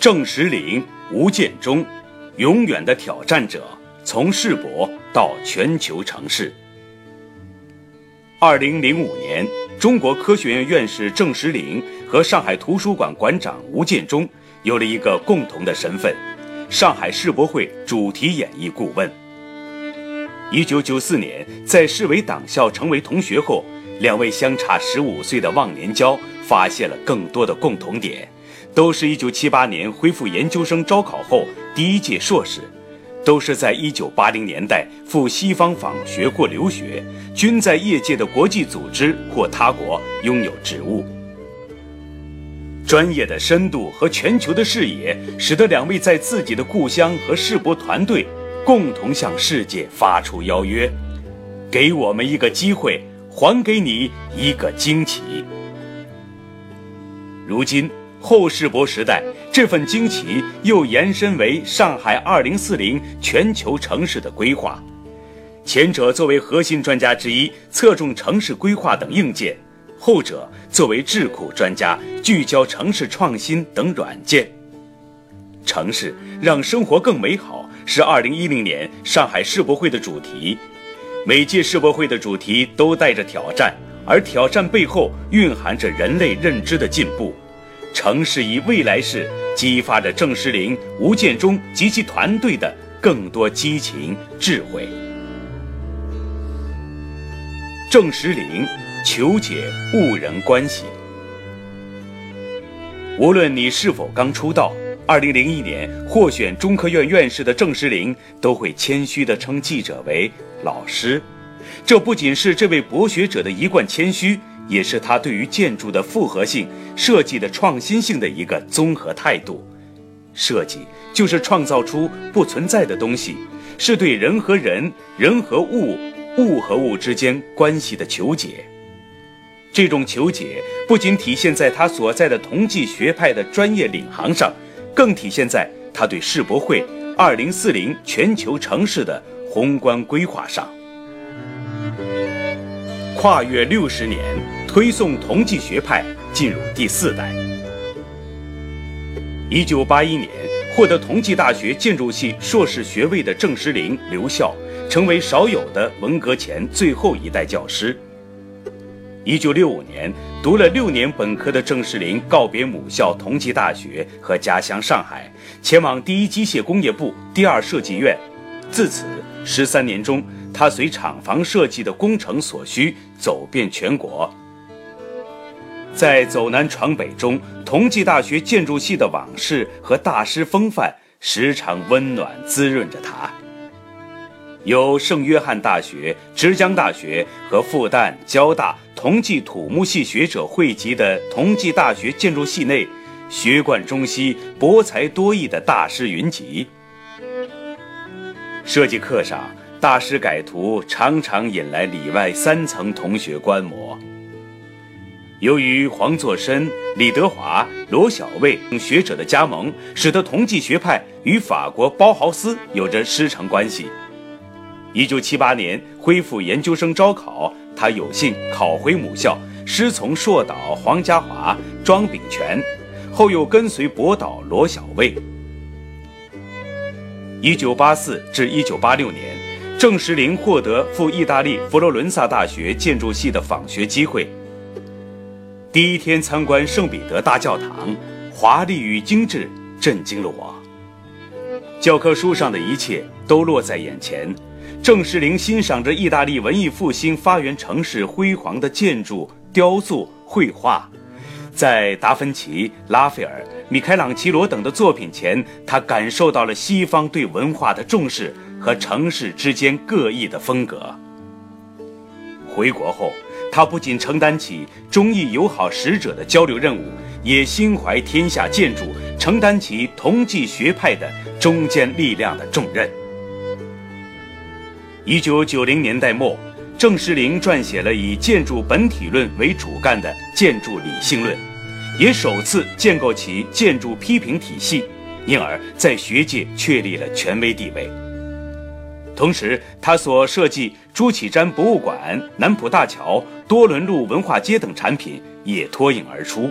郑石林、吴建中，永远的挑战者，从世博到全球城市。二零零五年，中国科学院院士郑石林和上海图书馆馆长吴建中有了一个共同的身份——上海世博会主题演绎顾问。一九九四年，在市委党校成为同学后，两位相差十五岁的忘年交发现了更多的共同点，都是一九七八年恢复研究生招考后第一届硕士。都是在一九八零年代赴西方访学或留学，均在业界的国际组织或他国拥有职务。专业的深度和全球的视野，使得两位在自己的故乡和世博团队共同向世界发出邀约：给我们一个机会，还给你一个惊奇。如今。后世博时代，这份惊奇又延伸为上海二零四零全球城市的规划。前者作为核心专家之一，侧重城市规划等硬件；后者作为智库专家，聚焦城市创新等软件。城市让生活更美好是二零一零年上海世博会的主题。每届世博会的主题都带着挑战，而挑战背后蕴含着人类认知的进步。城市以未来式激发着郑石林、吴建中及其团队的更多激情、智慧。郑石林求解物人关系。无论你是否刚出道，二零零一年获选中科院院士的郑石林都会谦虚地称记者为老师。这不仅是这位博学者的一贯谦虚。也是他对于建筑的复合性设计的创新性的一个综合态度。设计就是创造出不存在的东西，是对人和人、人和物、物和物之间关系的求解。这种求解不仅体现在他所在的同济学派的专业领航上，更体现在他对世博会2040全球城市的宏观规划上。跨越六十年。推送同济学派进入第四代。一九八一年获得同济大学建筑系硕士学位的郑石林留校，成为少有的文革前最后一代教师。一九六五年读了六年本科的郑石林告别母校同济大学和家乡上海，前往第一机械工业部第二设计院。自此十三年中，他随厂房设计的工程所需，走遍全国。在走南闯北中，同济大学建筑系的往事和大师风范时常温暖滋润着他。由圣约翰大学、浙江大学和复旦、交大、同济土木系学者汇集的同济大学建筑系内，学贯中西、博才多艺的大师云集。设计课上，大师改图常常引来里外三层同学观摩。由于黄作深、李德华、罗小卫等学者的加盟，使得同济学派与法国包豪斯有着师承关系。一九七八年恢复研究生招考，他有幸考回母校，师从硕导黄家华、庄秉权，后又跟随博导罗小卫。一九八四至一九八六年，郑石林获得赴意大利佛罗伦萨大学建筑系的访学机会。第一天参观圣彼得大教堂，华丽与精致震惊了我。教科书上的一切都落在眼前。郑世玲欣赏着意大利文艺复兴发源城市辉煌的建筑、雕塑、绘画，在达芬奇、拉斐尔、米开朗基罗等的作品前，他感受到了西方对文化的重视和城市之间各异的风格。回国后。他不仅承担起中意友好使者的交流任务，也心怀天下建筑，承担起同济学派的中坚力量的重任。一九九零年代末，郑石林撰写了以建筑本体论为主干的《建筑理性论》，也首次建构起建筑批评体系，因而，在学界确立了权威地位。同时，他所设计朱启瞻博物馆、南浦大桥、多伦路文化街等产品也脱颖而出。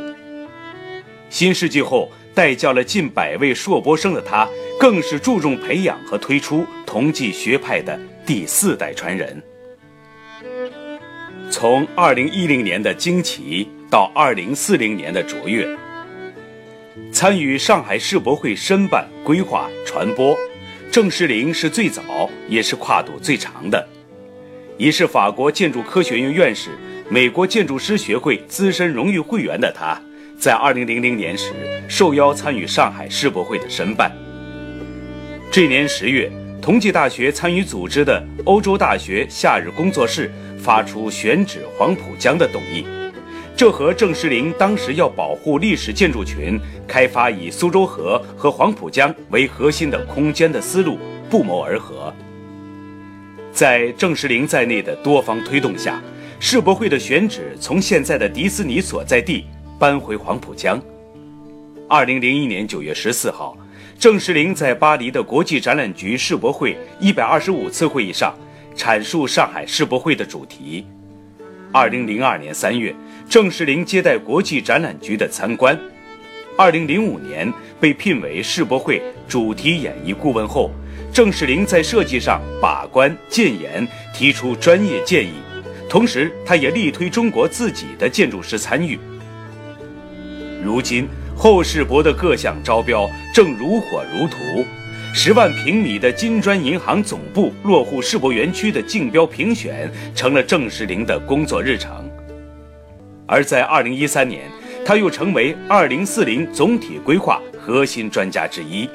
新世纪后，带教了近百位硕博生的他，更是注重培养和推出同济学派的第四代传人。从2010年的惊奇到2040年的卓越，参与上海世博会申办、规划、传播，郑士林是最早也是跨度最长的。已是法国建筑科学院院士、美国建筑师学会资深荣誉会员的他，在2000年时受邀参与上海世博会的申办。这年十月，同济大学参与组织的欧洲大学夏日工作室发出选址黄浦江的动议，这和郑士林当时要保护历史建筑群、开发以苏州河和黄浦江为核心的空间的思路不谋而合。在郑士林在内的多方推动下，世博会的选址从现在的迪斯尼所在地搬回黄浦江。二零零一年九月十四号，郑士林在巴黎的国际展览局世博会一百二十五次会议上阐述上海世博会的主题。二零零二年三月，郑士林接待国际展览局的参观。二零零五年被聘为世博会主题演绎顾问后。郑士林在设计上把关建言，提出专业建议，同时他也力推中国自己的建筑师参与。如今后世博的各项招标正如火如荼，十万平米的金砖银行总部落户世博园区的竞标评选成了郑士林的工作日程。而在二零一三年，他又成为二零四零总体规划核心专家之一。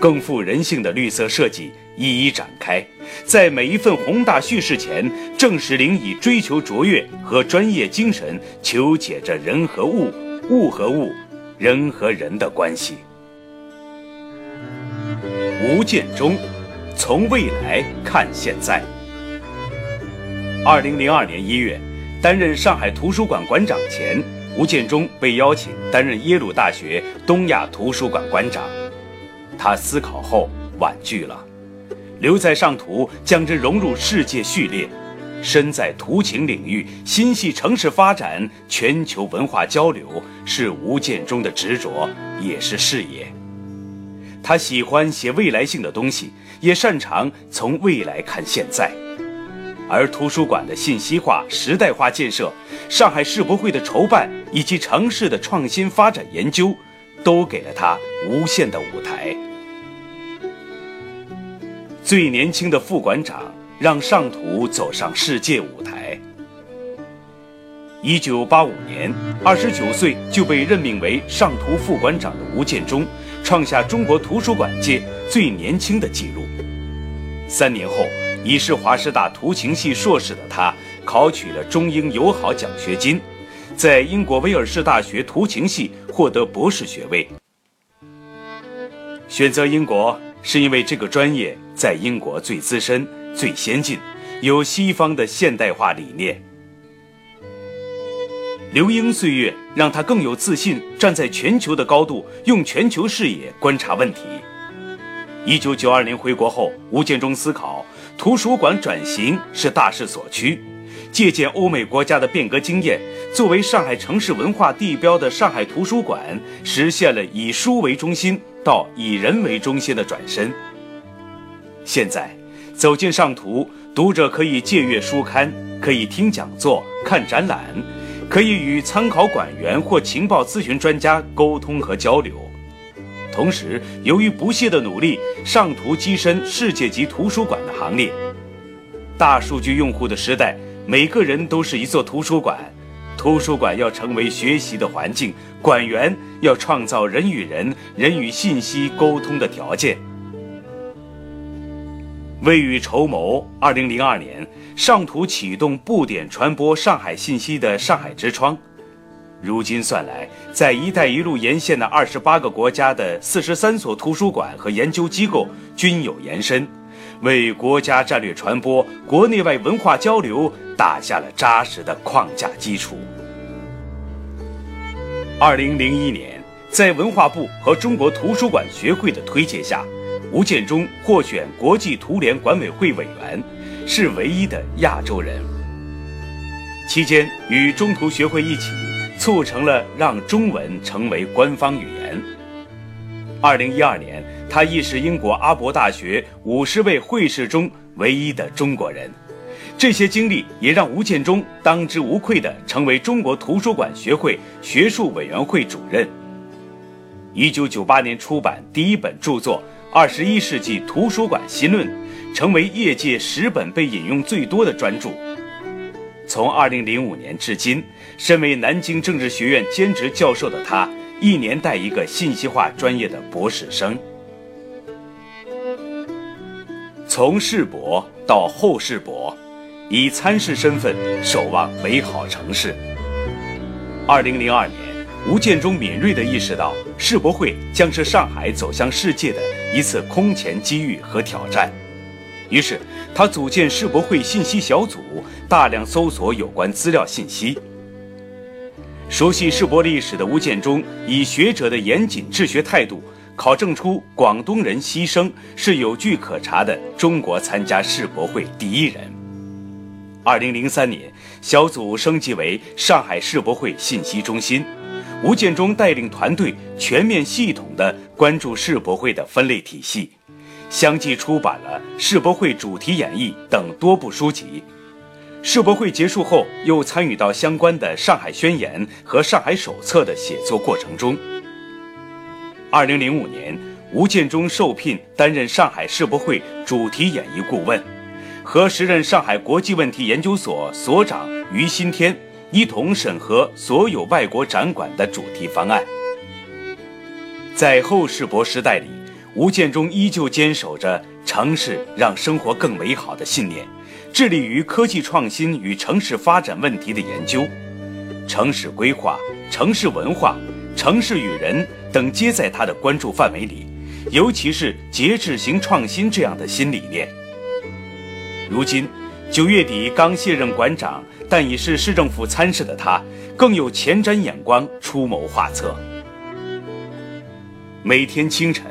更富人性的绿色设计一一展开，在每一份宏大叙事前，郑士林以追求卓越和专业精神求解着人和物、物和物、人和人的关系。吴建中，从未来看现在。二零零二年一月，担任上海图书馆馆长前，吴建中被邀请担任耶鲁大学东亚图书馆馆长。他思考后婉拒了，留在上图将之融入世界序列。身在图情领域，心系城市发展、全球文化交流，是吴建中的执着，也是事业。他喜欢写未来性的东西，也擅长从未来看现在。而图书馆的信息化、时代化建设，上海世博会的筹办，以及城市的创新发展研究，都给了他无限的舞台。最年轻的副馆长让上图走上世界舞台。一九八五年，二十九岁就被任命为上图副馆长的吴建中，创下中国图书馆界最年轻的纪录。三年后，已是华师大图形系硕士的他，考取了中英友好奖学金，在英国威尔士大学图形系获得博士学位。选择英国。是因为这个专业在英国最资深、最先进，有西方的现代化理念。留英岁月让他更有自信，站在全球的高度，用全球视野观察问题。一九九二年回国后，吴建中思考图书馆转型是大势所趋。借鉴欧美国家的变革经验，作为上海城市文化地标的上海图书馆，实现了以书为中心到以人为中心的转身。现在，走进上图，读者可以借阅书刊，可以听讲座、看展览，可以与参考馆员或情报咨询专家沟通和交流。同时，由于不懈的努力，上图跻身世界级图书馆的行列。大数据用户的时代。每个人都是一座图书馆，图书馆要成为学习的环境，馆员要创造人与人、人与信息沟通的条件。未雨绸缪，二零零二年，上图启动布点传播上海信息的上海之窗。如今算来，在“一带一路”沿线的二十八个国家的四十三所图书馆和研究机构均有延伸。为国家战略传播、国内外文化交流打下了扎实的框架基础。二零零一年，在文化部和中国图书馆学会的推荐下，吴建中获选国际图联管委会委员，是唯一的亚洲人。期间，与中图学会一起促成了让中文成为官方语言。二零一二年，他亦是英国阿伯大学五十位会士中唯一的中国人。这些经历也让吴建中当之无愧地成为中国图书馆学会学术委员会主任。一九九八年出版第一本著作《二十一世纪图书馆新论》，成为业界十本被引用最多的专著。从二零零五年至今，身为南京政治学院兼职教授的他，一年带一个信息化专业的博士生。从世博到后世博。以参事身份守望美好城市。二零零二年，吴建中敏锐地意识到，世博会将是上海走向世界的一次空前机遇和挑战。于是，他组建世博会信息小组，大量搜索有关资料信息。熟悉世博历史的吴建中，以学者的严谨治学态度，考证出广东人牺牲是有据可查的中国参加世博会第一人。二零零三年，小组升级为上海世博会信息中心。吴建中带领团队全面系统地关注世博会的分类体系，相继出版了《世博会主题演绎》等多部书籍。世博会结束后，又参与到相关的《上海宣言》和《上海手册》的写作过程中。二零零五年，吴建中受聘担任上海世博会主题演绎顾问。和时任上海国际问题研究所所长于新天一同审核所有外国展馆的主题方案。在后世博时代里，吴建中依旧坚守着“城市让生活更美好”的信念，致力于科技创新与城市发展问题的研究，城市规划、城市文化、城市与人等皆在他的关注范围里，尤其是节制型创新这样的新理念。如今，九月底刚卸任馆长，但已是市政府参事的他，更有前瞻眼光，出谋划策。每天清晨，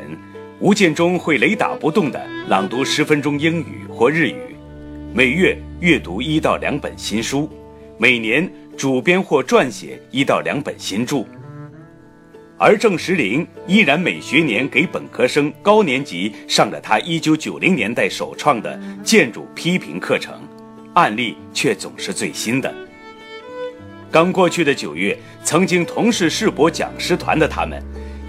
吴建中会雷打不动地朗读十分钟英语或日语；每月阅读一到两本新书；每年主编或撰写一到两本新著。而郑石林依然每学年给本科生高年级上着他1990年代首创的建筑批评课程，案例却总是最新的。刚过去的九月，曾经同是世博讲师团的他们，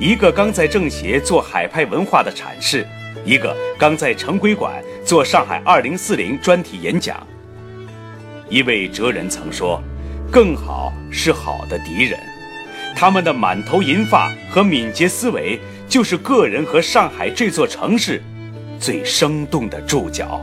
一个刚在政协做海派文化的阐释，一个刚在城规馆做上海2040专题演讲。一位哲人曾说：“更好是好的敌人。”他们的满头银发和敏捷思维，就是个人和上海这座城市最生动的注脚。